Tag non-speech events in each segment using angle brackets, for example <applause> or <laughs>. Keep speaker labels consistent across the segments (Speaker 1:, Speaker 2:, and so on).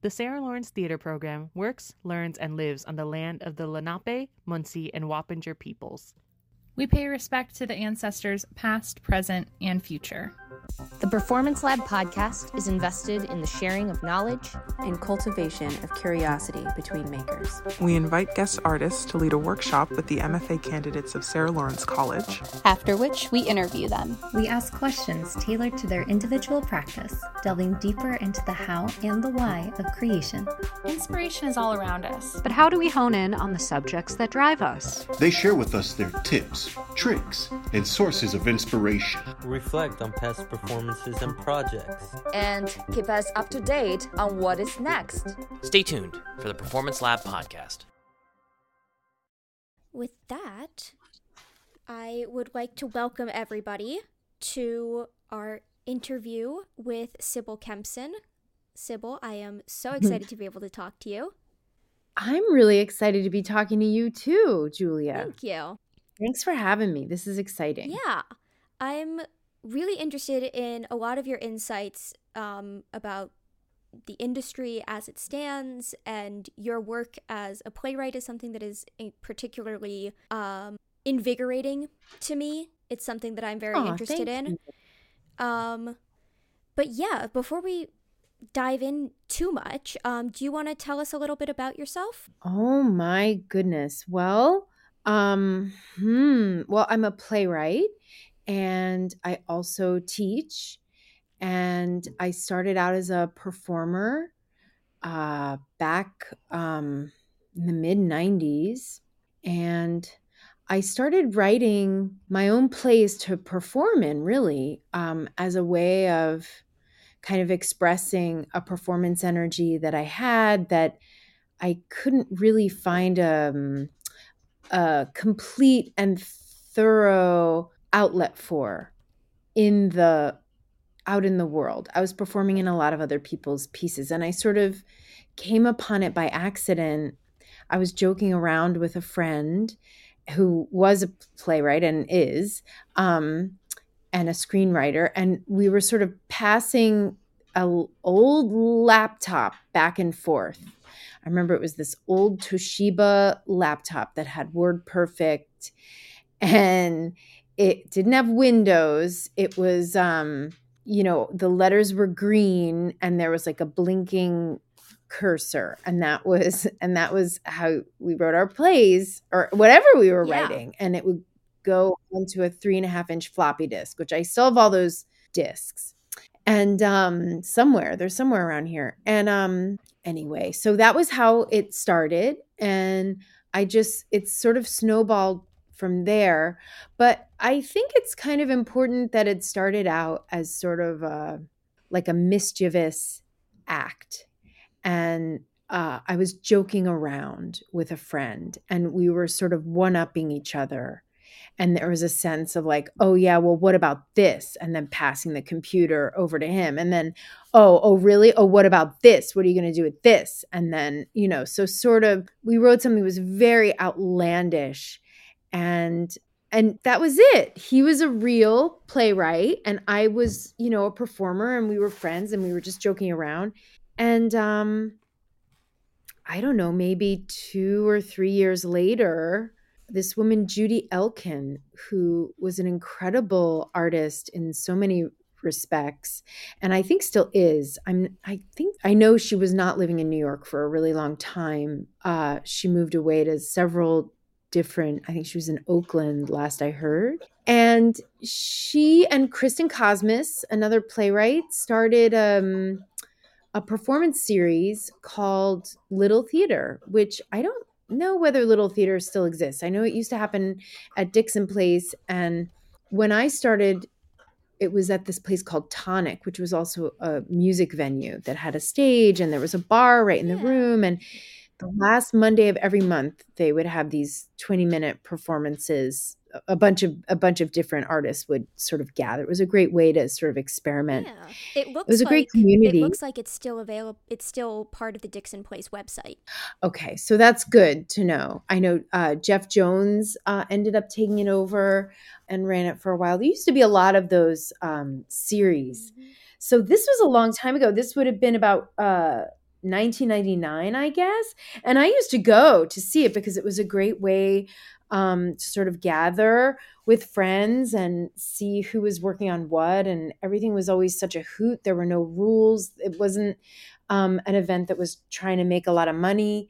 Speaker 1: The Sarah Lawrence Theater Program works, learns, and lives on the land of the Lenape, Munsee, and Wappinger peoples.
Speaker 2: We pay respect to the ancestors past, present, and future.
Speaker 3: The Performance Lab podcast is invested in the sharing of knowledge
Speaker 4: and cultivation of curiosity between makers.
Speaker 5: We invite guest artists to lead a workshop with the MFA candidates of Sarah Lawrence College,
Speaker 6: after which we interview them.
Speaker 7: We ask questions tailored to their individual practice, delving deeper into the how and the why of creation.
Speaker 2: Inspiration is all around us.
Speaker 8: But how do we hone in on the subjects that drive us?
Speaker 9: They share with us their tips, tricks, and sources of inspiration.
Speaker 10: Reflect on past performances and projects.
Speaker 11: And keep us up to date on what is next.
Speaker 12: Stay tuned for the Performance Lab podcast.
Speaker 13: With that, I would like to welcome everybody to our interview with Sibyl Kempson. Sibyl, I am so excited to be able to talk to you.
Speaker 14: I'm really excited to be talking to you too, Julia.
Speaker 13: Thank you.
Speaker 14: Thanks for having me. This is exciting.
Speaker 13: Yeah. I'm really interested in a lot of your insights um, about the industry as it stands and your work as a playwright is something that is particularly um, invigorating to me. It's something that I'm very interested in. Um, but yeah, before we dive in too much, um, do you want to tell us a little bit about yourself?
Speaker 14: Oh my goodness. Well, um, hmm. Well, I'm a playwright and I also teach. And I started out as a performer uh, back um, in the mid 90s. And I started writing my own plays to perform in, really, um, as a way of kind of expressing a performance energy that I had that I couldn't really find um, a complete and thorough outlet for in the out in the world. I was performing in a lot of other people's pieces and I sort of came upon it by accident. I was joking around with a friend who was a playwright and is um, and a screenwriter and we were sort of passing a old laptop back and forth. I remember it was this old Toshiba laptop that had WordPerfect and it didn't have windows. It was um you know, the letters were green and there was like a blinking cursor. And that was <laughs> and that was how we wrote our plays or whatever we were
Speaker 13: Yeah.
Speaker 14: writing. And it would go onto a three and a half inch floppy disk which i still have all those discs and um somewhere they're somewhere around here. And um anyway so that was how it started. And i just it's sort of snowballed from there but i think it's kind of important that it started out as sort of a like a mischievous act and uh, I was joking around with a friend, and we were sort of one upping each other. And there was a sense of like, oh, yeah, well, what about this? And then passing the computer over to him. And then, oh, oh, really? Oh, what about this? What are you going to do with this? And then, you know, so sort of we wrote something that was very outlandish. And and that was it. He was a real playwright, and I was, you know, a performer, and we were friends, and we were just joking around. And um, I don't know, maybe two or three years later, this woman, Judy Elkin, who was an incredible artist in so many respects, and I think still is. I'm, I think, I know she was not living in New York for a really long time. Uh, she moved away to several different, I think she was in Oakland last I heard. And she and Kristen Kosmas, another playwright, started um, a performance series called Little Theater, which I don't know whether Little Theater still exists. I know it used to happen at Dixon Place. And when I started, it was at this place called Tonic, which was also a music venue that had a stage and there was a bar right in the room. And the last Monday of every month, they would have these 20 minute performances. A bunch of a bunch of different artists would sort of gather. It was a great way to sort of experiment.
Speaker 13: Yeah. It looks it
Speaker 14: was a
Speaker 13: like,
Speaker 14: great community.
Speaker 13: It looks like it's still available. It's still part of the Dixon Place website.
Speaker 14: Okay, so that's good to know. I know uh, Jeff Jones uh, ended up taking it over and ran it for a while. There used to be a lot of those um, series. So this was a long time ago. This would have been about uh, 1999, I guess. And I used to go to see it because it was a great way um, to sort of gather with friends and see who was working on what. And everything was always such a hoot. There were no rules. It wasn't um, an event that was trying to make a lot of money.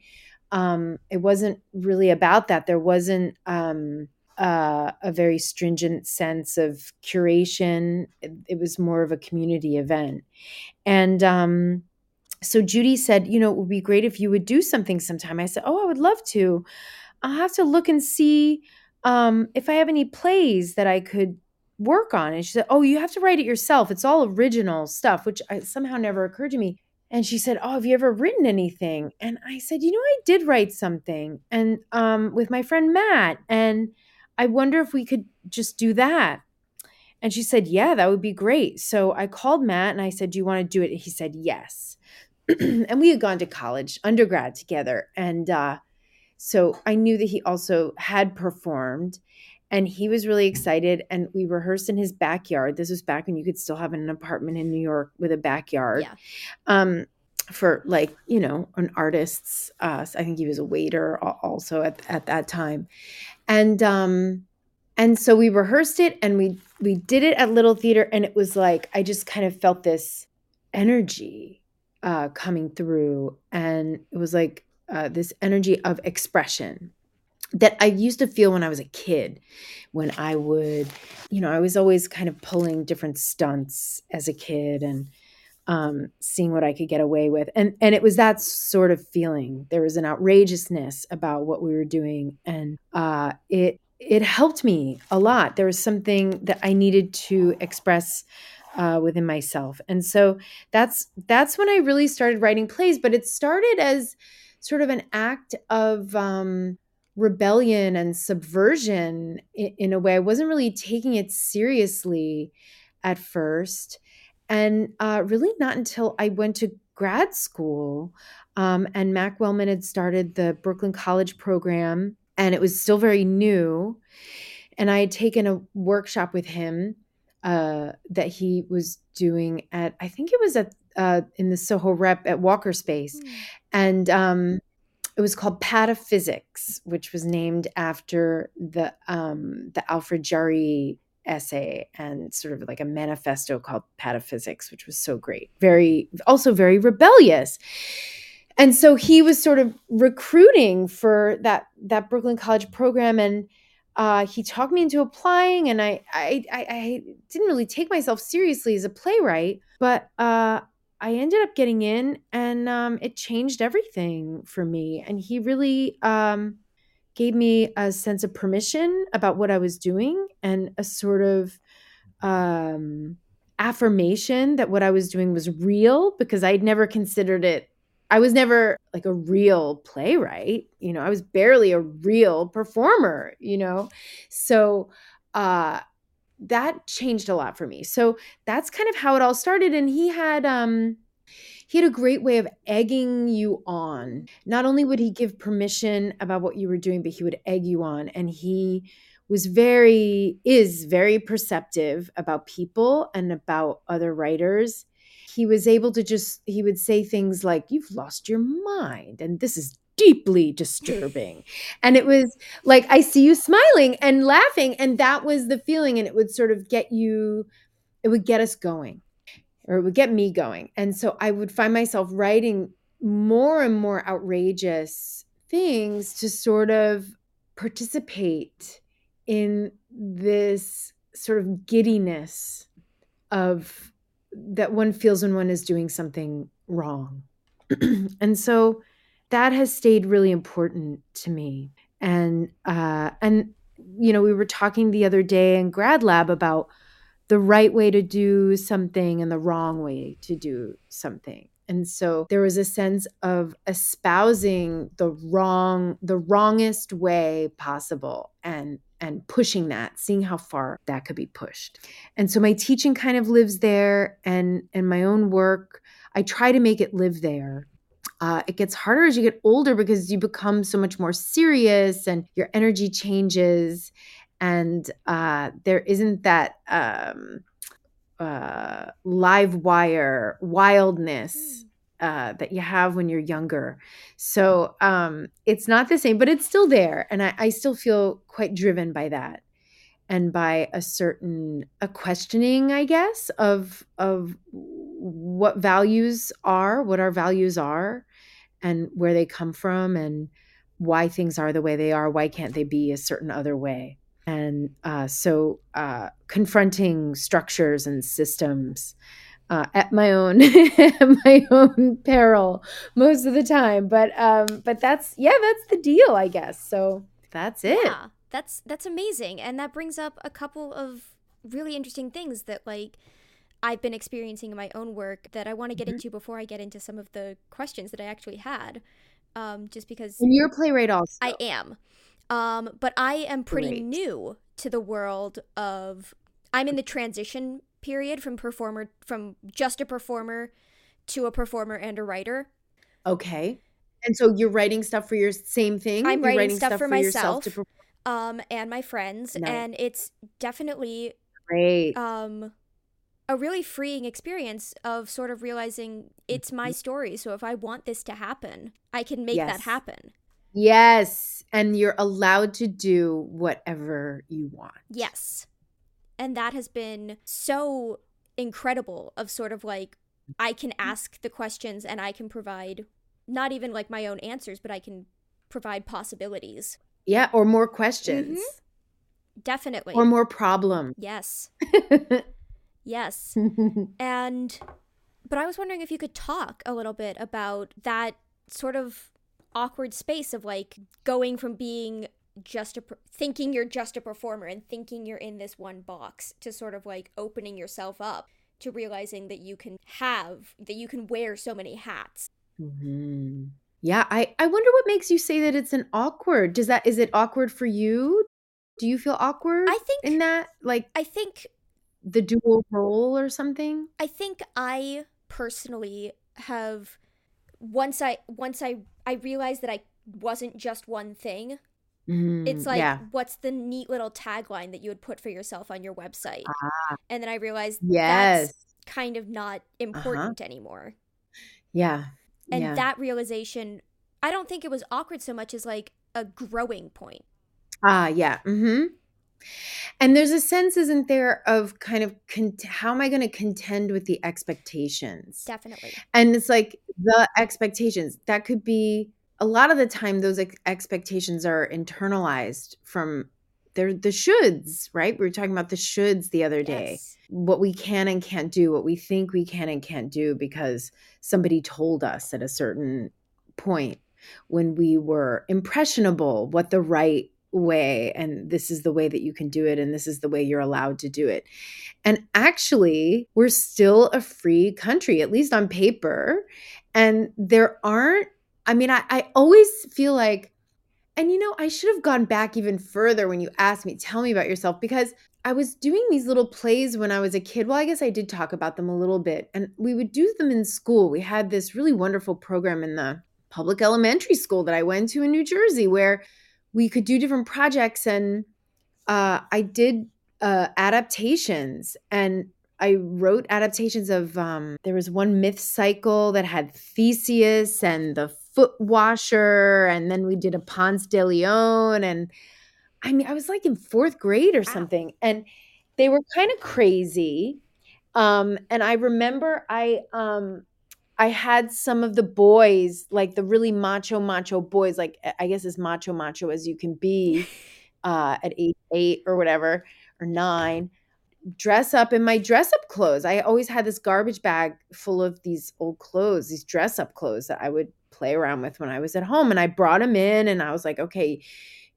Speaker 14: Um, it wasn't really about that. There wasn't um, uh, a very stringent sense of curation. It, it, was more of a community event. And um, so Judy said, you know, it would be great if you would do something sometime. I said, oh, I would love to. I'll have to look and see um, if I have any plays that I could work on. And she said, oh, you have to write it yourself. It's all original stuff, which I, somehow never occurred to me. And she said, "Oh, have you ever written anything?" And I said, "You know, I did write something, and um, with my friend Matt, and I wonder if we could just do that." And she said, "Yeah, that would be great." So I called Matt and I said, "Do you want to do it?" And he said, "Yes." <clears throat> and we had gone to college, undergrad together, and uh, so I knew that he also had performed and he was really excited and we rehearsed in his backyard. This was back when you could still have an apartment in new york with a backyard. Yeah. um, for like you know an artist's uh, i think he was a waiter also at, at that time. And um and so we rehearsed it and we we did it at little theater and it was like i just kind of felt this energy uh coming through and it was like uh, this energy of expression that I used to feel when I was a kid, when I would, you know, I was always kind of pulling different stunts as a kid and um, seeing what I could get away with, and and it was that sort of feeling. There was an outrageousness about what we were doing, and uh, it it helped me a lot. There was something that I needed to express uh, within myself, and so that's that's when I really started writing plays. But it started as sort of an act of um, rebellion and subversion in, in, a way. I wasn't really taking it seriously at first. And uh, really not until I went to grad school um, and Mac Wellman had started the Brooklyn College program, and it was still very new. And I had taken a workshop with him uh, that he was doing at, I think it was at uh, in the Soho Rep at Walker Space, mm. and um, it was called Pataphysics, which was named after the um, the Alfred Jarry essay and sort of like a manifesto called Pataphysics, which was so great. Very also very rebellious. And so he was sort of recruiting for that that Brooklyn College program and uh, he talked me into applying and I, I, I I didn't really take myself seriously as a playwright, but uh, I ended up getting in and um, it changed everything for me. And he really um, gave me a sense of permission about what I was doing and a sort of um, affirmation that what I was doing was real because I'd never considered it. I was never like a real playwright, you know, I was barely a real performer, you know. So, uh, that changed a lot for me. So that's kind of how it all started. And he had um he had a great way of egging you on. Not only would he give permission about what you were doing, but he would egg you on. And he was very, is very perceptive about people and about other writers. He was able to just, he would say things like, You've lost your mind. And this is deeply disturbing. And it was like, I see you smiling and laughing. And that was the feeling. And it would sort of get you, it would get us going, or it would get me going. And so I would find myself writing more and more outrageous things to sort of participate in this sort of giddiness of that one feels when one is doing something wrong. <clears throat> and so that has stayed really important to me. And uh, and you know, we were talking the other day in grad lab about the right way to do something and the wrong way to do something. And so there was a sense of espousing the wrong, the wrongest way possible and and pushing that, seeing how far that could be pushed. And so my teaching kind of lives there and and my own work, I try to make it live there. Uh, it gets harder as you get older because you become so much more serious and your energy changes. And uh, there isn't that um, uh, live wire wildness uh, that you have when you're younger. So um, it's not the same, but it's still there, and I, I still feel quite driven by that and by a certain a questioning i guess of of what values are what our values are and where they come from and why things are the way they are why can't they be a certain other way and uh, so uh, confronting structures and systems uh, at my own <laughs> my own peril most of the time but um but that's yeah that's the deal i guess so that's it
Speaker 13: yeah that's that's amazing and that brings up a couple of really interesting things that like I've been experiencing in my own work that I want to get mm-hmm. into before I get into some of the questions that I actually had. Um, just because
Speaker 14: and you're a playwright also.
Speaker 13: I am. Um, but I am pretty Great. new to the world of I'm in the transition period from performer from just a performer to a performer and a writer.
Speaker 14: Okay. And so you're writing stuff for your same thing?
Speaker 13: I'm writing, writing, stuff, stuff for, for, myself um, and my friends, nice. and it's definitely
Speaker 14: great.
Speaker 13: Um, a really freeing experience of sort of realizing it's my mm-hmm. story. So if I want this to happen, I can make yes. that happen.
Speaker 14: Yes. And you're allowed to do whatever you want.
Speaker 13: Yes. And that has been so incredible of sort of like I can mm-hmm. ask the questions and I can provide not even like my own answers, but I can provide possibilities.
Speaker 14: Yeah, or more questions. Mm-hmm.
Speaker 13: Definitely.
Speaker 14: Or more problems.
Speaker 13: Yes. <laughs> yes. <laughs> and but I was wondering if you could talk a little bit about that sort of awkward space of like going from being just a thinking you're just a performer and thinking you're in this one box to sort of like opening yourself up to realizing that you can have that you can wear so many hats.
Speaker 14: Mm-hmm. Yeah, I I wonder what makes you say that it's an awkward. Does that is it awkward for you? Do you feel awkward?
Speaker 13: I think
Speaker 14: in that like
Speaker 13: I think
Speaker 14: the dual role or something.
Speaker 13: I think I personally have once I once I I realized that I wasn't just one thing.
Speaker 14: Mm,
Speaker 13: it's like
Speaker 14: yeah.
Speaker 13: what's the neat little tagline that you would put for yourself on your website?
Speaker 14: Ah,
Speaker 13: and then I realized
Speaker 14: yes.
Speaker 13: that's kind of not uh-huh. important uh-huh. anymore.
Speaker 14: Yeah,
Speaker 13: and
Speaker 14: yeah.
Speaker 13: that realization, I don't think it was awkward so much as like a growing point.
Speaker 14: Ah, yeah. Mm-hmm. And there's a sense, isn't there, of kind of cont- how am I going to contend with the expectations?
Speaker 13: Definitely.
Speaker 14: And it's like the expectations that could be a lot of the time, those ex- expectations are internalized from they're the shoulds, right? We were talking about the shoulds the other day. Yes. What we can and can't do, what we think we can and can't do because somebody told us at a certain point when we were impressionable what the right way and this is the way that you can do it and this is the way you're allowed to do it. And actually, we're still a free country, at least on paper. And there aren't, I mean, I, I always feel like and you know, I should have gone back even further when you asked me, tell me about yourself, because I was doing these little plays when I was a kid. Well, I guess I did talk about them a little bit. And we would do them in school. We had this really wonderful program in the public elementary school that I went to in New Jersey where we could do different projects. And uh, I did uh, adaptations and I wrote adaptations of um, there was one myth cycle that had Theseus and the foot washer and then we did a Ponce de Leon and I mean I was like in 4th grade or something and they were kind of crazy um and I remember I um I had some of the boys like the really macho macho boys like I guess as macho macho as you can be <laughs> uh at 8 8 or whatever or 9 dress up in my dress up clothes. I always had this garbage bag full of these old clothes, these dress up clothes that I would play around with when I was at home. And I brought them in and I was like, okay,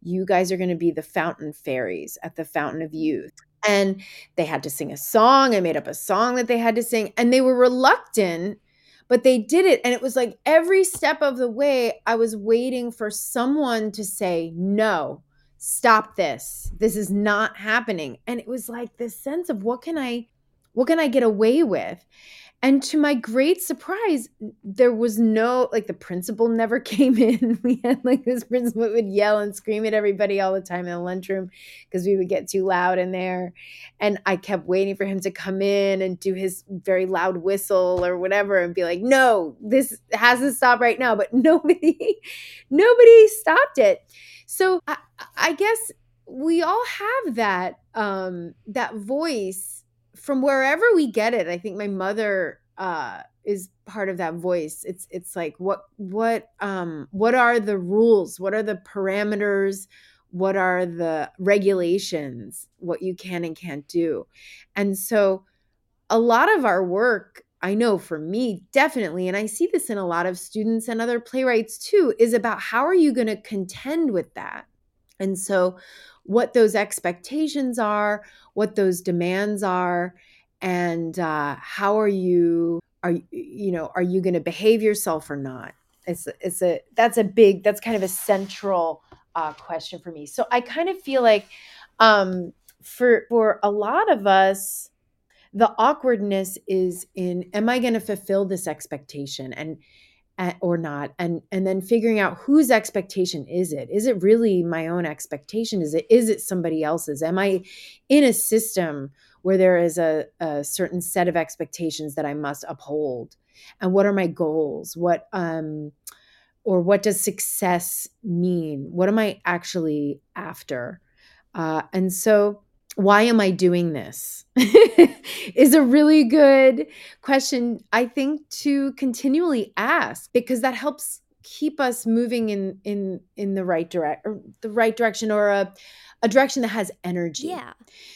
Speaker 14: you guys are going to be the fountain fairies at the Fountain of Youth. And they had to sing a song. I made up a song that they had to sing. And they were reluctant, but they did it. And it was like every step of the way, I was waiting for someone to say, no, stop this. This is not happening. And it was like this sense of what can I what can I get away with? And to my great surprise, there was no like the principal never <laughs> came in. We had like this principal would yell and scream at everybody all the time in the lunchroom because we would get too loud in there. And I kept waiting for him to come in and do his very loud whistle or whatever and be like, no, this has to stop right now. But <laughs> nobody, nobody stopped it. So I, I guess we all have that um that voice from wherever we get it i think my mother uh is part of that voice. It's it's like what what um what are the rules? What are the parameters? What are the regulations? What you can and can't do? And so a lot of our work i know for me definitely and i see this in a lot of students and other playwrights too is about how are you going to contend with that? And so what those expectations are, what those demands are, and uh, how are you are you know are you going to behave yourself or not? It's it's a that's a big that's kind of a central uh, question for me. So I kind of feel like um, for for a lot of us the awkwardness is in am i going to fulfill this expectation and or not and and then figuring out whose expectation is it? Is it really my own expectation? Is it is it somebody else's? Am i in a system where there is a, a certain set of expectations that i must uphold? And what are my goals? What um or what does success mean? What am i actually after? Uh, and so why am I doing this? <laughs> is a really good question, I think, to continually ask because that helps keep us moving in in in the right direct or the right direction or a a direction that has energy.
Speaker 13: Yeah.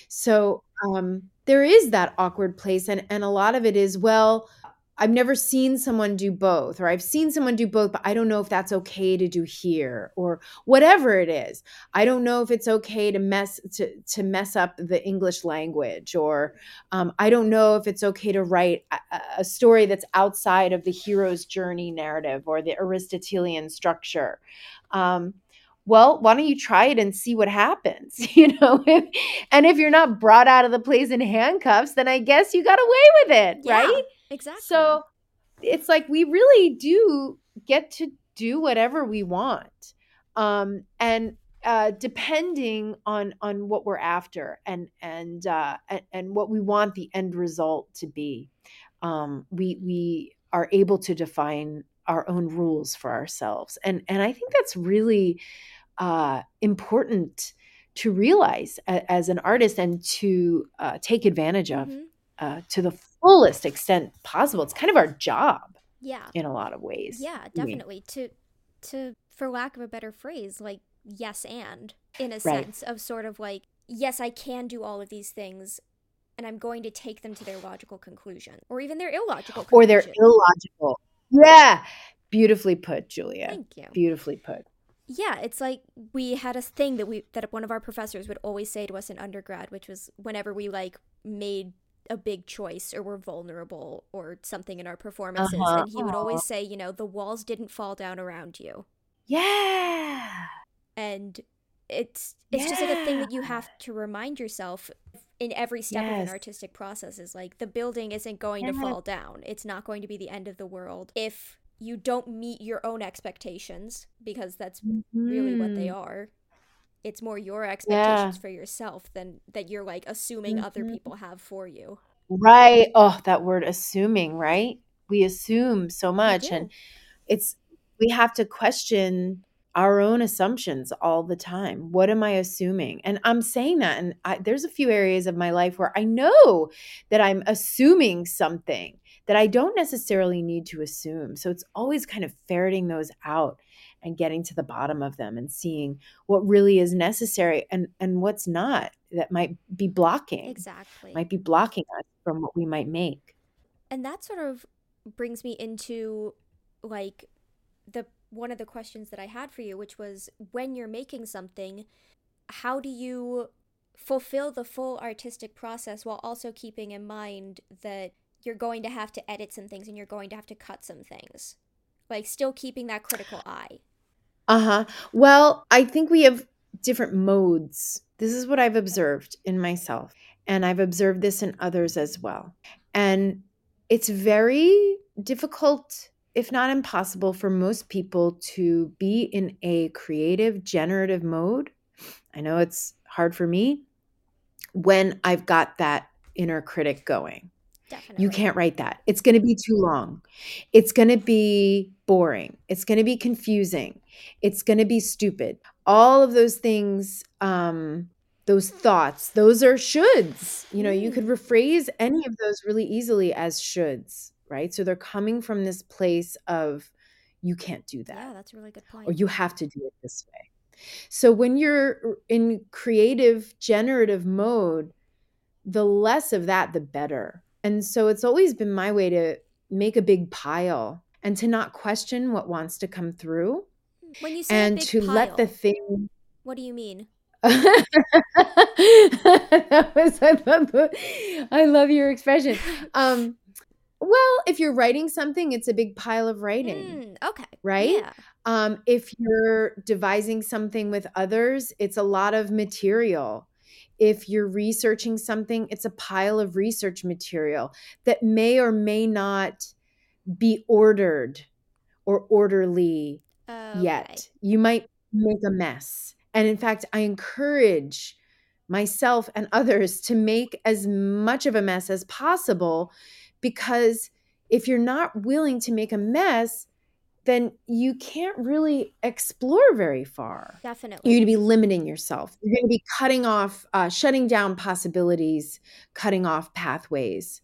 Speaker 14: So um there is that awkward place and and a lot of it is well I've never seen someone do both, or I've seen someone do both, but I don't know if that's okay to do here, or whatever it is. I don't know if it's okay to mess to to mess up the English language, or um, I don't know if it's okay to write a, a story that's outside of the hero's journey narrative or the Aristotelian structure. Um, well why don't you try it and see what happens <laughs> you know and if you're not brought out of the place in handcuffs then i guess you got away with it
Speaker 13: yeah.
Speaker 14: right
Speaker 13: Exactly.
Speaker 14: So it's like we really do get to do whatever we want. Um, and uh, depending on on what we're after and and uh, and, and what we want the end result to be, um, we we are able to define our own rules for ourselves, and and I think that's really uh, important to realize a, as an artist and to uh, take advantage of
Speaker 13: mm-hmm.
Speaker 14: uh, to the fullest extent possible. It's kind of our job.
Speaker 13: Yeah.
Speaker 14: In a lot of ways.
Speaker 13: Yeah, definitely. To to for lack of a better phrase, like yes and in a
Speaker 14: Right.
Speaker 13: sense of sort of like yes, I can do all of these things and I'm going to take them to their logical conclusion or even their illogical conclusion.
Speaker 14: Or they're illogical. Yeah. Beautifully put, Julia.
Speaker 13: Thank you.
Speaker 14: Beautifully put.
Speaker 13: Yeah, it's like we had a thing that we that one of our professors would always say to us in undergrad, which was whenever we like made a big choice or we're vulnerable or something in our performances,
Speaker 14: Uh-huh.
Speaker 13: and he would always say, you know, the walls didn't fall down around you,
Speaker 14: Yeah.
Speaker 13: and it's it's just like a thing that you have to remind yourself in every step of an artistic process is like the building isn't going to fall down. It's not going to be the end of the world if you don't meet your own expectations because that's really what they
Speaker 14: Mhm.
Speaker 13: are. It's more your expectations
Speaker 14: Yeah.
Speaker 13: for yourself than that you're like assuming other
Speaker 14: Mhm.
Speaker 13: people have for you.
Speaker 14: Right. Oh, that word assuming, right? We assume so much and it's we have to question our own assumptions all the time. What am I assuming? And I'm saying that and I, there's a few areas of my life where I know that I'm assuming something that I don't necessarily need to assume. So it's always kind of ferreting those out and getting to the bottom of them and seeing what really is necessary and and what's not that might be blocking
Speaker 13: Exactly.
Speaker 14: might be blocking us from what we might make.
Speaker 13: And that sort of brings me into like the one of the questions that I had for you, which was when you're making something, how do you fulfill the full artistic process while also keeping in mind that you're going to have to edit some things and you're going to have to cut some things? Like still keeping that critical eye.
Speaker 14: Uh-huh. Well, I think we have different modes. This is what I've observed in myself, and I've observed this in others as well. And it's very difficult if not impossible for most people to be in a creative generative mode i know it's hard for me when i've got that inner critic going
Speaker 13: Definitely.
Speaker 14: you can't write that. It's going to be too long. It's going to be boring. It's going to be confusing. It's going to be stupid. All of those things um those thoughts those are shoulds. You know you could rephrase any of those really easily as shoulds right? So they're coming from this place of you can't do that
Speaker 13: Yeah, that's a really good point.
Speaker 14: or you have to do it this way. So when you're in creative generative mode the less of that the better and so it's always been my way to make a big pile and to not question what wants to come through
Speaker 13: when you say
Speaker 14: and
Speaker 13: big
Speaker 14: to let the thing
Speaker 13: what do you mean?
Speaker 14: that was I love, the- I love your expression. Um, well, if you're writing something, it's a big pile of writing,
Speaker 13: Mm, okay.
Speaker 14: right?
Speaker 13: Yeah.
Speaker 14: Um, if you're devising something with others, it's a lot of material. If you're researching something, it's a pile of research material that may or may not be ordered or orderly yet. You might make a mess. And in fact, I encourage myself and others to make as much of a mess as possible because if you're not willing to make a mess, then you can't really explore very far.
Speaker 13: Definitely.
Speaker 14: You're going to be limiting yourself. You're going to be cutting off, uh, shutting down possibilities, cutting off pathways,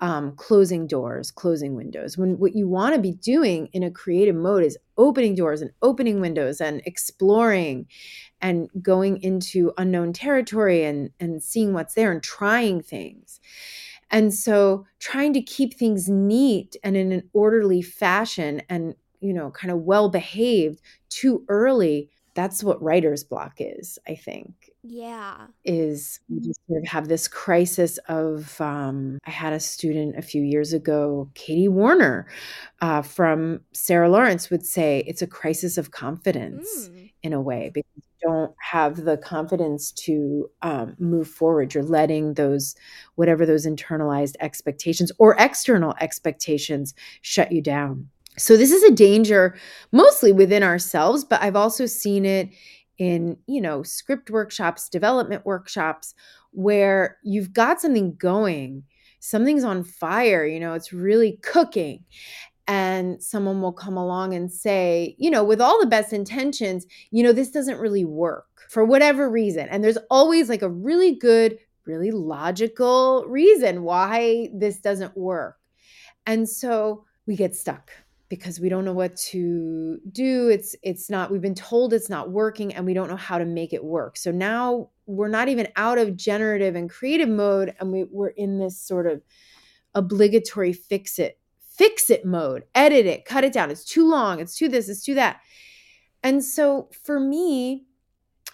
Speaker 14: um, closing doors, closing windows. When what you want to be doing in a creative mode is opening doors and opening windows and exploring and going into unknown territory and, and seeing what's there and trying things. And so trying to keep things neat and in an orderly fashion and, you know, kind of well behaved too early, that's what writer's block is, I think
Speaker 13: Yeah.
Speaker 14: is we just sort of have this crisis of um, i had a student a few years ago katie warner uh, from sarah lawrence would say it's a crisis of confidence
Speaker 13: Mm.
Speaker 14: in a way because you don't have the confidence to um, move forward you're letting those whatever those internalized expectations or external expectations shut you down so this is a danger mostly within ourselves but i've also seen it in you know script workshops development workshops where you've got something going something's on fire you know it's really cooking and someone will come along and say you know with all the best intentions you know this doesn't really work for whatever reason. And there's always like a really good really logical reason why this doesn't work. And so we get stuck because we don't know what to do. It's it's not we've been told it's not working and we don't know how to make it work. So now we're not even out of generative and creative mode and we, we're in this sort of obligatory fix it fix it mode. Edit it cut it down. It's too long. It's too this it's too that. And so for me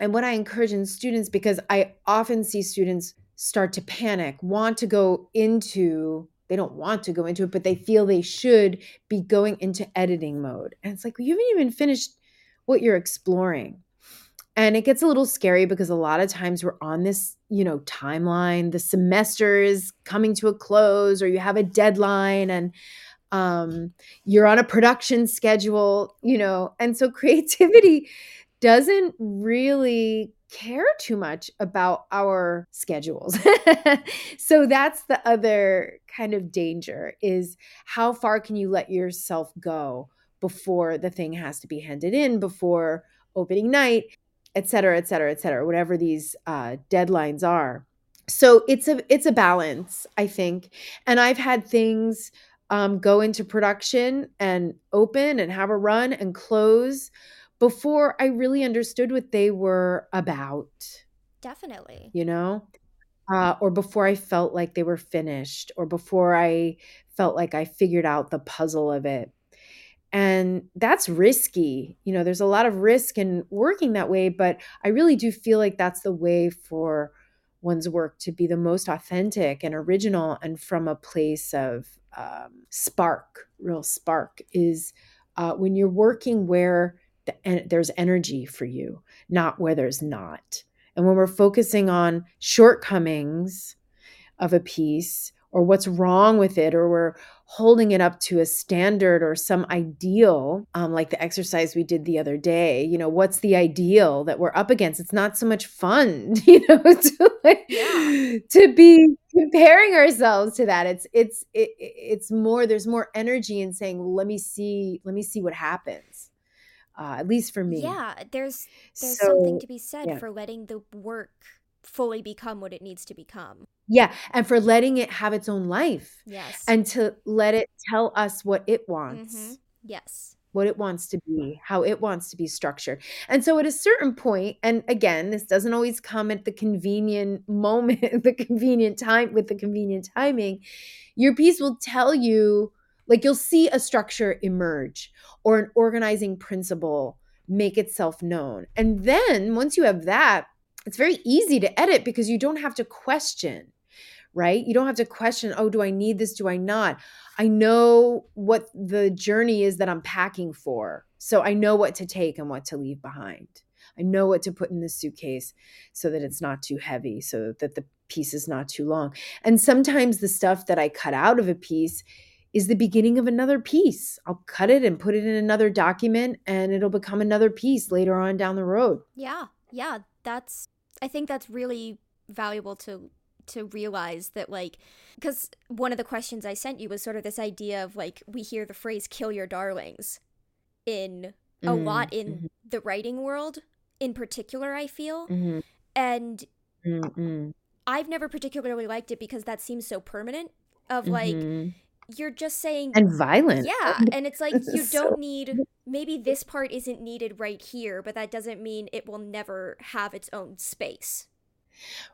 Speaker 14: and what i encourage in students because i often see students start to panic want to go into they don't want to go into it, but they feel they should be going into editing mode. And it's like, well, you haven't even finished what you're exploring. And it gets a little scary because a lot of times we're on this, you know, timeline. The semester is coming to a close, or you have a deadline, and um, you're on a production schedule, you know. And so <laughs> creativity doesn't really care too much about our schedules. <laughs> so that's the other kind of danger is how far can you let yourself go before the thing has to be handed in before opening night, et cetera, et cetera, et cetera, whatever these uh, deadlines are. So it's a it's a balance, I think. And I've had things um, go into production and open and have a run and close before I really understood what they were about,
Speaker 13: Definitely.
Speaker 14: you know? Uh, or before I felt like they were finished, or before I felt like I figured out the puzzle of it. And that's risky. You know, there's a lot of risk in working that way, but I really do feel like that's the way for one's work to be the most authentic and original and from a place of um, spark, real spark, is uh, when you're working where the, there's energy for you, not where there's not. And when we're focusing on shortcomings of a piece or what's wrong with it or we're holding it up to a standard or some ideal um, like the exercise we did the other day you know what's the ideal that we're up against it's not so much fun <laughs> you know <laughs> to, like, yeah. to be comparing ourselves to that it's it's it, it's more there's more energy in saying well, let me see let me see what happens uh, at least for me
Speaker 13: yeah there's there's so, something to be said yeah. for letting the work fully become what it needs to become.
Speaker 14: Yeah, and for letting it have its own life.
Speaker 13: Yes.
Speaker 14: And to let it tell us what it wants.
Speaker 13: Mm-hmm. Yes.
Speaker 14: What it wants to be, how it wants to be structured. And so at a certain point, and again, this doesn't always come at the convenient moment, <laughs> the convenient time with the convenient timing, your piece will tell you, like you'll see a structure emerge or an organizing principle make itself known. And then once you have that, it's very easy to edit because you don't have to question right? You don't have to question, oh, do I need this? Do I not? I know what the journey is that I'm packing for. So I know what to take and what to leave behind. I know what to put in the suitcase so that it's not too heavy, so that the piece is not too long. And sometimes the stuff that I cut out of a piece is the beginning of another piece. I'll cut it and put it in another document and it'll become another piece later on down the road.
Speaker 13: Yeah. Yeah, that's I think that's really valuable to to realize that like because one of the questions I sent you was sort of this idea of like we hear the phrase kill your darlings in a mm-hmm. lot in mm-hmm. the writing world in particular I feel mm-hmm. and
Speaker 14: mm-hmm.
Speaker 13: I've never particularly liked it because that seems so permanent of like mm-hmm. You're just saying
Speaker 14: and violent
Speaker 13: yeah <laughs> and it's like you don't need <laughs> maybe this part isn't needed right here, but that doesn't mean it will never have its own space.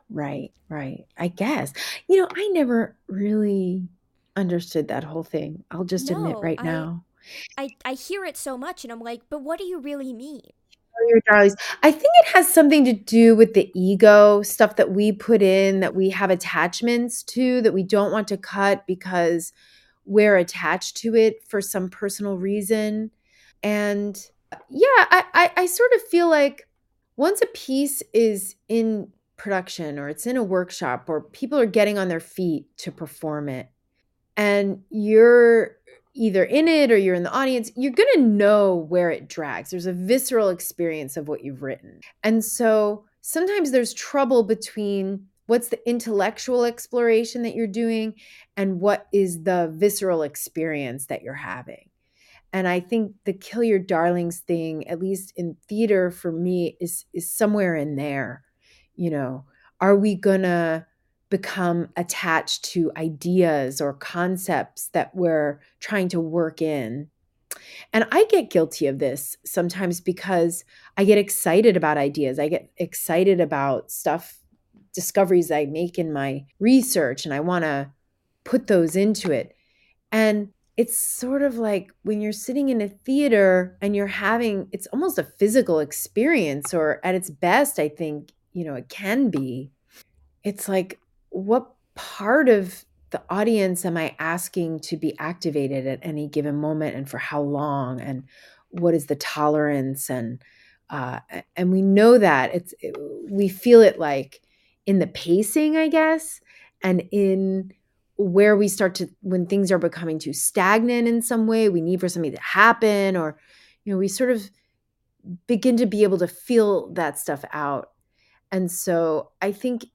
Speaker 14: Right, right. I guess. You know, I never really understood that whole thing. I'll just no, admit right
Speaker 13: I,
Speaker 14: now.
Speaker 13: I, I hear it so much and I'm like, but what do you really mean?
Speaker 14: Oh, Your darlings. I think it has something to do with the ego stuff that we put in that we have attachments to that we don't want to cut because we're attached to it for some personal reason and uh, yeah, I, I, I sort of feel like once a piece is in production or it's in a workshop or people are getting on their feet to perform it and you're either in it or you're in the audience, you're going to know where it drags. There's a visceral experience of what you've written. And so sometimes there's trouble between what's the intellectual exploration that you're doing and what is the visceral experience that you're having. And I think the kill your darlings thing, at least in theater for me, is is somewhere in there. You know, are we gonna become attached to ideas or concepts that we're trying to work in? And I get guilty of this sometimes because I get excited about ideas. I get excited about stuff, discoveries I make in my research, and I want to put those into it. And it's sort of like when you're sitting in a theater and you're having it's almost a physical experience or at its best i think you know it can be it's like what part of the audience am i asking to be activated at any given moment and for how long and what is the tolerance and uh, and we know that it's it, we feel it like in the pacing i guess and in where we start to when things are becoming too stagnant in some way we need for something to happen or you know we sort of begin to be able to feel that stuff out. And so i think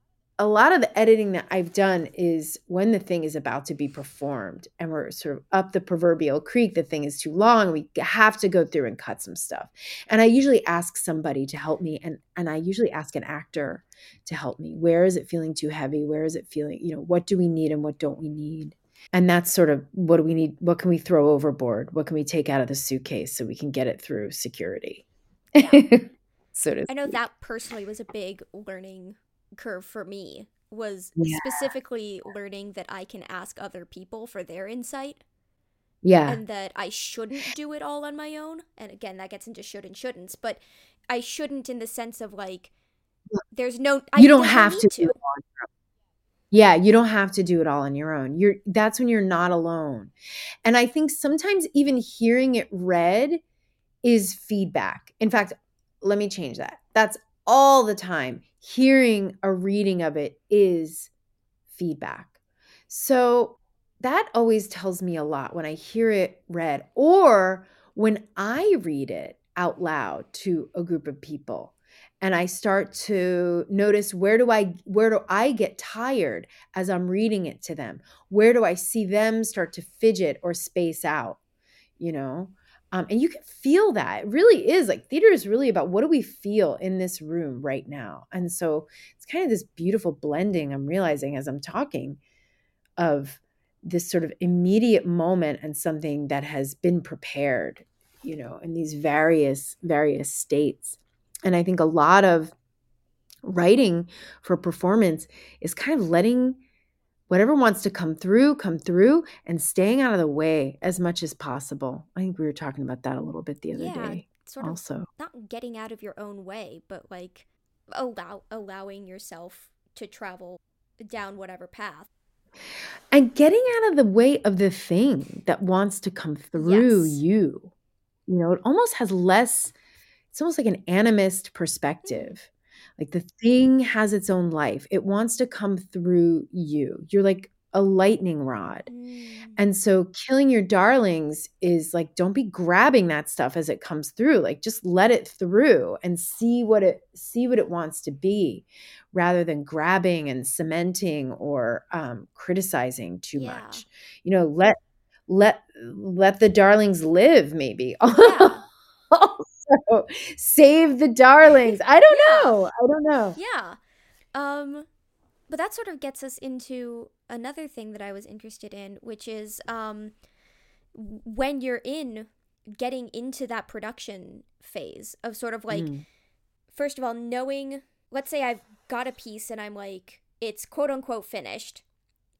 Speaker 14: a lot of the editing that I've done is when the thing is about to be performed and we're sort of up the proverbial creek, the thing is too long, we have to go through and cut some stuff. And I usually ask somebody to help me and and I usually ask an actor to help me. Where is it feeling too heavy? Where is it feeling, you know, what do we need and what don't we need? And that's sort of what do we need? What can we throw overboard? What can we take out of the suitcase so we can get it through security?
Speaker 13: Yeah. <laughs> so I know that personally was a big learning curve for me was yeah. specifically learning that I can ask other people for their insight.
Speaker 14: Yeah.
Speaker 13: And that I shouldn't do it all on my own. And again, that gets into should and shouldn'ts, but I shouldn't in the sense of like there's no
Speaker 14: I, You don't have to, to. do it on your own. Yeah, you don't have to do it all on your own. You're that's when you're not alone. And I think sometimes even hearing it read is feedback. In fact, let me change that. That's all the time hearing a reading of it is feedback. So that always tells me a lot when I hear it read or when I read it out loud to a group of people and I start to notice where do I where do I get tired as I'm reading it to them? Where do I see them start to fidget or space out? You know, um, and you can feel that. It really is like theater is really about what do we feel in this room right now, and so it's kind of this beautiful blending. I'm realizing as I'm talking of this sort of immediate moment and something that has been prepared, you know, in these various various states and I think a lot of writing for performance is kind of letting whatever wants to come through come through and staying out of the way as much as possible. I think we were talking about that a little bit the other
Speaker 13: yeah,
Speaker 14: day.
Speaker 13: Sort
Speaker 14: also.
Speaker 13: of not getting out of your own way, but like allow allowing yourself to travel down whatever path.
Speaker 14: And getting out of the way of the thing that wants to come through
Speaker 13: Yes.
Speaker 14: you. You know, it almost has less it's almost like an animist perspective. Like the thing has its own life. It wants to come through you. You're like a lightning rod.
Speaker 13: Mm.
Speaker 14: And so killing your darlings is like don't be grabbing that stuff as it comes through. Like just let it through and see what it see what it wants to be rather than grabbing and cementing or um, criticizing too
Speaker 13: Yeah.
Speaker 14: much. You know, let let let the darlings live maybe. <laughs>
Speaker 13: Yeah. <laughs>
Speaker 14: save the darlings. I don't
Speaker 13: Yeah.
Speaker 14: know. I don't know.
Speaker 13: Yeah. Um but that sort of gets us into another thing that I was interested in, which is um when you're in getting into that production phase of sort of like
Speaker 14: Mm.
Speaker 13: first of all knowing let's say I've got a piece and I'm like it's quote unquote finished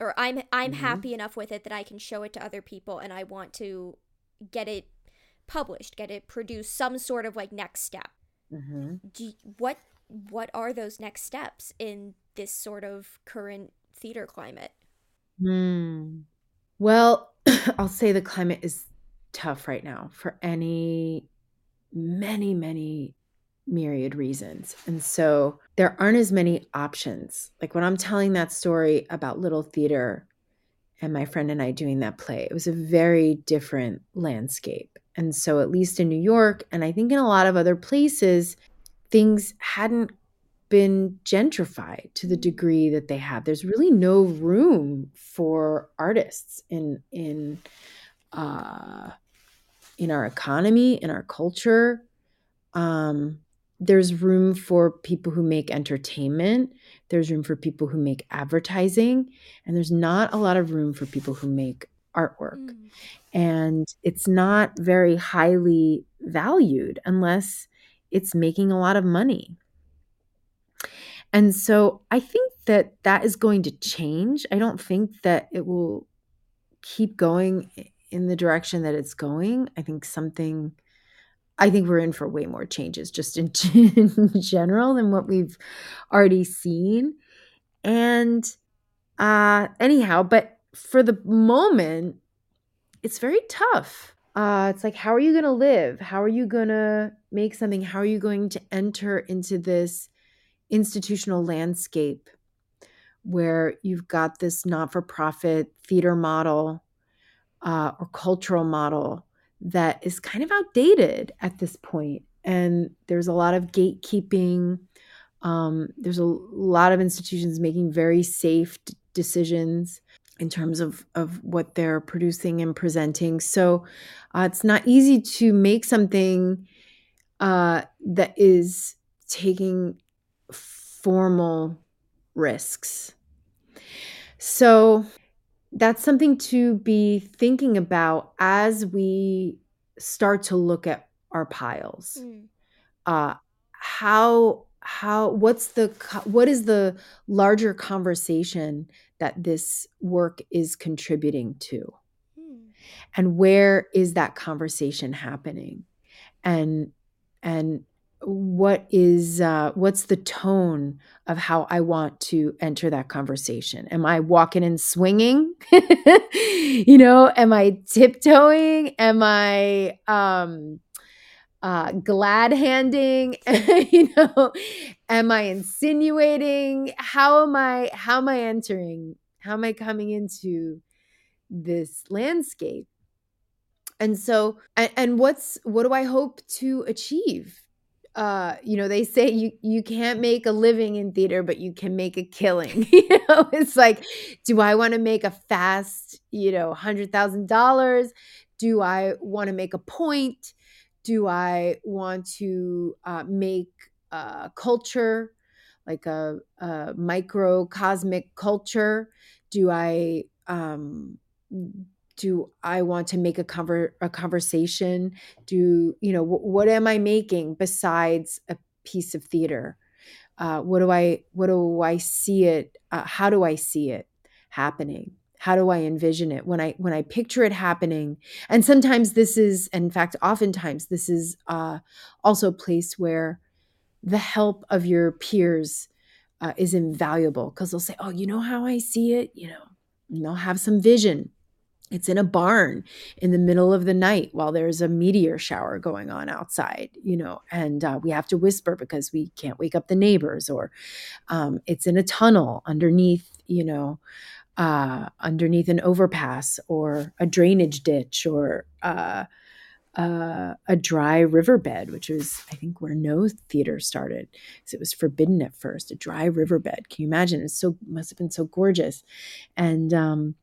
Speaker 13: or I'm I'm
Speaker 14: Mhm.
Speaker 13: happy enough with it that I can show it to other people and I want to get it published, get it produced, some sort of like next step.
Speaker 14: hmm
Speaker 13: Do y- what what are those next steps in this sort of current theater climate?
Speaker 14: Hmm. Well, <clears throat> I'll say the climate is tough right now for any, many, many myriad reasons. And so there aren't as many options. Like when I'm telling that story about Little Theater and my friend and I doing that play, it was a very different landscape. And so, at least in New York, and I think in a lot of other places, things hadn't been gentrified to the degree that they have. There's really no room for artists in in uh, in our economy, in our culture. Um, there's room for people who make entertainment. There's room for people who make advertising, and there's not a lot of room for people who make artwork.
Speaker 13: Mm.
Speaker 14: And it's not very highly valued unless it's making a lot of money. And so I think that that is going to change. I don't think that it will keep going in the direction that it's going. I think something, I think we're in for way more changes just in, <laughs> in general than what we've already seen. And uh, anyhow, but for the moment, it's very tough. Uh, it's like, how are you going to live? How are you going to make something? How are you going to enter into this institutional landscape where you've got this not for profit theater model uh, or cultural model that is kind of outdated at this point. And there's a lot of gatekeeping. Um, there's a lot of institutions making very safe decisions in terms of, of what they're producing and presenting. So uh, it's not easy to make something uh, that is taking formal risks. So that's something to be thinking about as we start to look at our piles.
Speaker 13: Mm.
Speaker 14: Uh, how how what's the what is the larger conversation that this work is contributing to.
Speaker 13: Mm.
Speaker 14: and where is that conversation happening? And and what is uh, what's the tone of how i want to enter that conversation? Am i walking and swinging? <laughs> You know am i tiptoeing? Am i um uh glad handing <laughs> you know am i insinuating how am i how am i entering How am I coming into this landscape? And so, and, and what's what do I hope to achieve? Uh, you know, they say you you can't make a living in theater, but you can make a killing. <laughs> you know, it's like, do I want to make a fast, you know, hundred thousand dollars? Do I want to make a point? Do I want to uh, make a culture, like a, a microcosmic culture? Do I um, do I want to make a cover a conversation? Do you know what am I making besides a piece of theater? Uh, what do I what do I see it? Uh, how do I see it happening? How do I envision it when I when I picture it happening? And sometimes this is, in fact, oftentimes this is uh, also a place where the help of your peers uh, is invaluable because they'll say, "Oh, you know how I see it," you know, and they'll have some vision it's in a barn in the middle of the night while there's a meteor shower going on outside you know and uh, we have to whisper because we can't wake up the neighbors or um, it's in a tunnel underneath you know uh, underneath an overpass or a drainage ditch or uh, uh, a dry riverbed, which was, I think, where Noh theater started. because it was forbidden at first, a dry riverbed. Can you imagine? It so must have been so gorgeous. And um,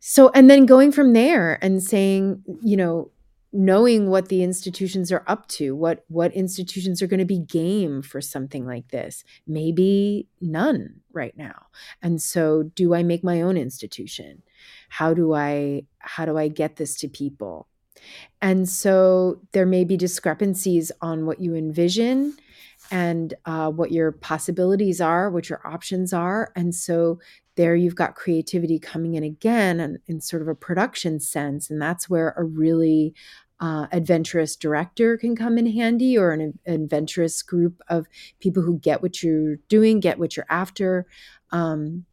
Speaker 14: so, and then going from there and saying, you know, knowing what the institutions are up to, what what institutions are going to be game for something like this. Maybe none right now. And so, do I make my own institution? How do I how do I get this to people? And so there may be discrepancies on what you envision and uh, what your possibilities are, what your options are. And so there you've got creativity coming in again and in sort of a production sense and that's where a really uh, adventurous director can come in handy or an, adventurous group of people who get what you're doing get what you're after um,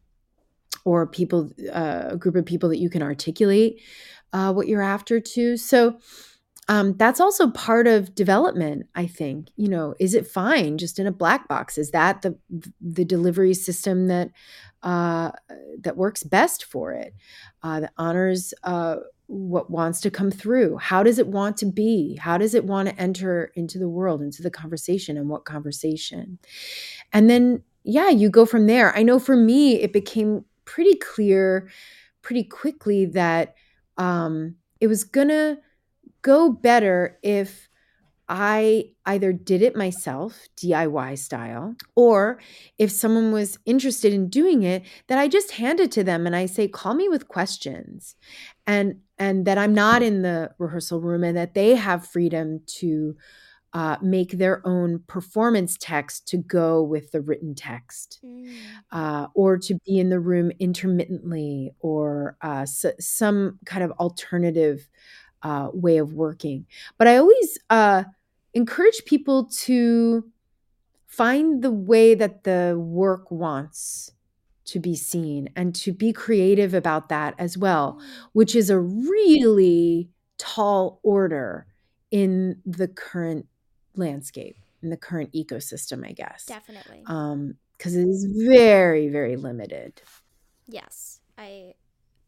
Speaker 14: or people uh, a group of people that you can articulate uh, what you're after too. So um, that's also part of development i think. You know is it fine just in a black box? Is that the the delivery system that uh, that works best for it, uh, that honors uh, what wants to come through. How does it want to be? How does it want to enter into the world, into the conversation, and what conversation? And then, yeah, you go from there. I know for me, it became pretty clear pretty quickly that um, it was gonna go better if I either did it myself, DIY style, or if someone was interested in doing it, that I just hand it to them and I say, call me with questions. And and that I'm not in the rehearsal room and that they have freedom to uh, make their own performance text to go with the written text, mm. uh, or to be in the room intermittently, or uh, some kind of alternative uh, way of working. But I always uh, encourage people to find the way that the work wants to be seen and to be creative about that as well, mm. which is a really tall order in the current landscape, in the current ecosystem, I guess.
Speaker 13: Definitely.
Speaker 14: Um, because it is very, very limited.
Speaker 13: Yes, I,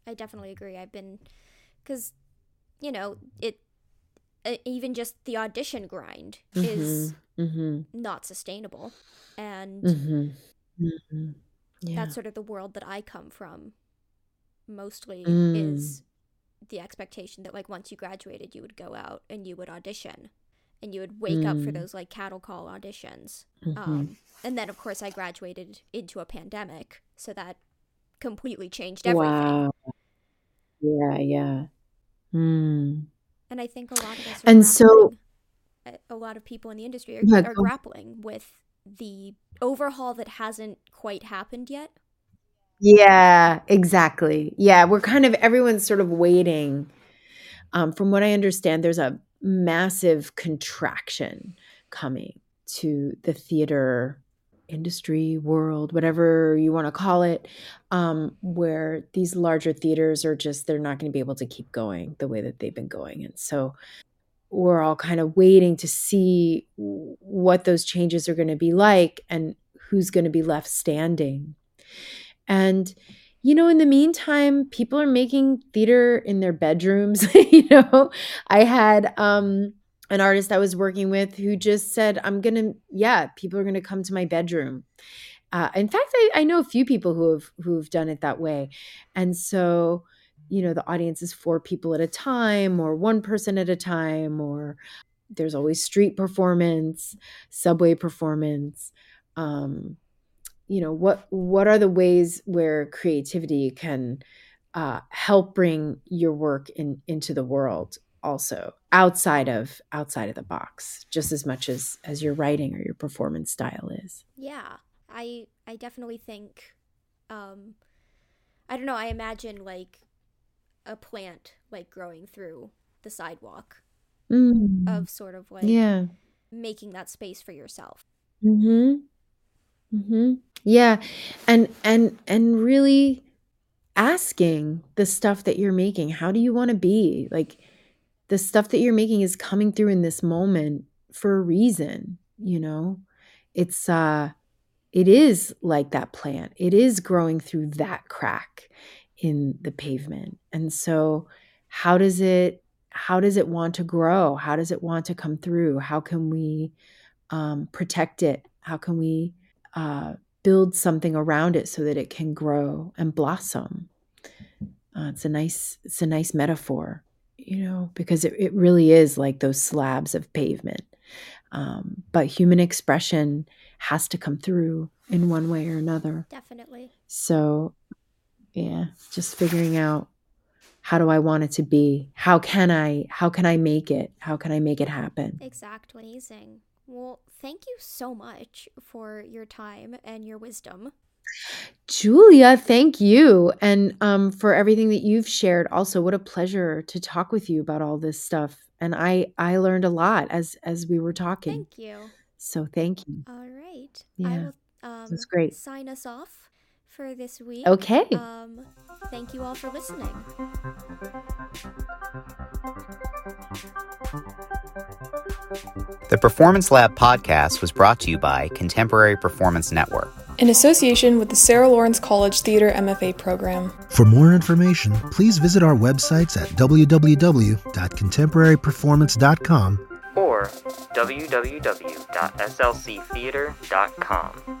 Speaker 13: I definitely agree. I've been, because, you know, it uh, even just the audition grind mm-hmm. is mm-hmm. not sustainable and mm-hmm. mm-hmm. Yeah. that's sort of the world that i come from mostly mm. is the expectation that like once you graduated you would go out and you would audition and you would wake mm. up for mm. those like cattle call auditions mm-hmm. um, and then of course i graduated into a pandemic so that completely changed everything wow.
Speaker 14: yeah yeah mm.
Speaker 13: And I think a lot of us
Speaker 14: and so
Speaker 13: a lot of people in the industry are, are grappling with the overhaul that hasn't quite happened yet.
Speaker 14: Yeah, exactly. Yeah, we're kind of everyone's sort of waiting. Um, from what I understand, there's a massive contraction coming to the theater industry world whatever you want to call it um, where these larger theaters are just they're not going to be able to keep going the way that they've been going and so we're all kind of waiting to see what those changes are going to be like and who's going to be left standing And you know, in the meantime, people are making theater in their bedrooms. <laughs> you know, I had um, an artist I was working with who just said, I'm going to, yeah, people are going to come to my bedroom. Uh, in fact, I, I know a few people who have who've done it that way, and so you know the audience is four people at a time, or one person at a time, or there's always street performance, subway performance. Um, you know what what are the ways where creativity can uh, help bring your work in into the world also outside of outside of the box just as much as as your writing or your performance style is.
Speaker 13: Yeah i i definitely think um i don't know i imagine like a plant like growing through the sidewalk mm. of sort of like
Speaker 14: yeah.
Speaker 13: making that space for yourself.
Speaker 14: Mhm mhm yeah and and and really asking the stuff that you're making how do you want to be? Like the stuff that you're making is coming through in this moment for a reason you know? It's uh it is like that plant. It is growing through that crack in the pavement. And so how does it how does it want to grow? How does it want to come through? How can we um, protect it? How can we uh, build something around it so that it can grow and blossom? Uh, it's a nice it's a nice metaphor you know, because it, it really is like those slabs of pavement. Um, but human expression has to come through in one way or another.
Speaker 13: Definitely.
Speaker 14: So, yeah, just figuring out how do I want it to be? How can I how can I make it? How can I make it happen?
Speaker 13: Exactly. Amazing. Well, thank you so much for your time and your wisdom.
Speaker 14: Julia, thank you. And um, for everything that you've shared. Also, what a pleasure to talk with you about all this stuff. And I I learned a lot as as we were talking.
Speaker 13: Thank you.
Speaker 14: So thank you.
Speaker 13: All right.
Speaker 14: Yeah.
Speaker 13: I will um,
Speaker 14: That's great.
Speaker 13: sign us off for this week.
Speaker 14: Okay.
Speaker 13: Um, thank you all for listening.
Speaker 15: The Performance Lab podcast was brought to you by Contemporary Performance Network
Speaker 16: in association with the Sarah Lawrence College Theater MFA program.
Speaker 17: For more information, please visit our websites at www.contemporaryperformance.com
Speaker 12: or www.slctheater.com.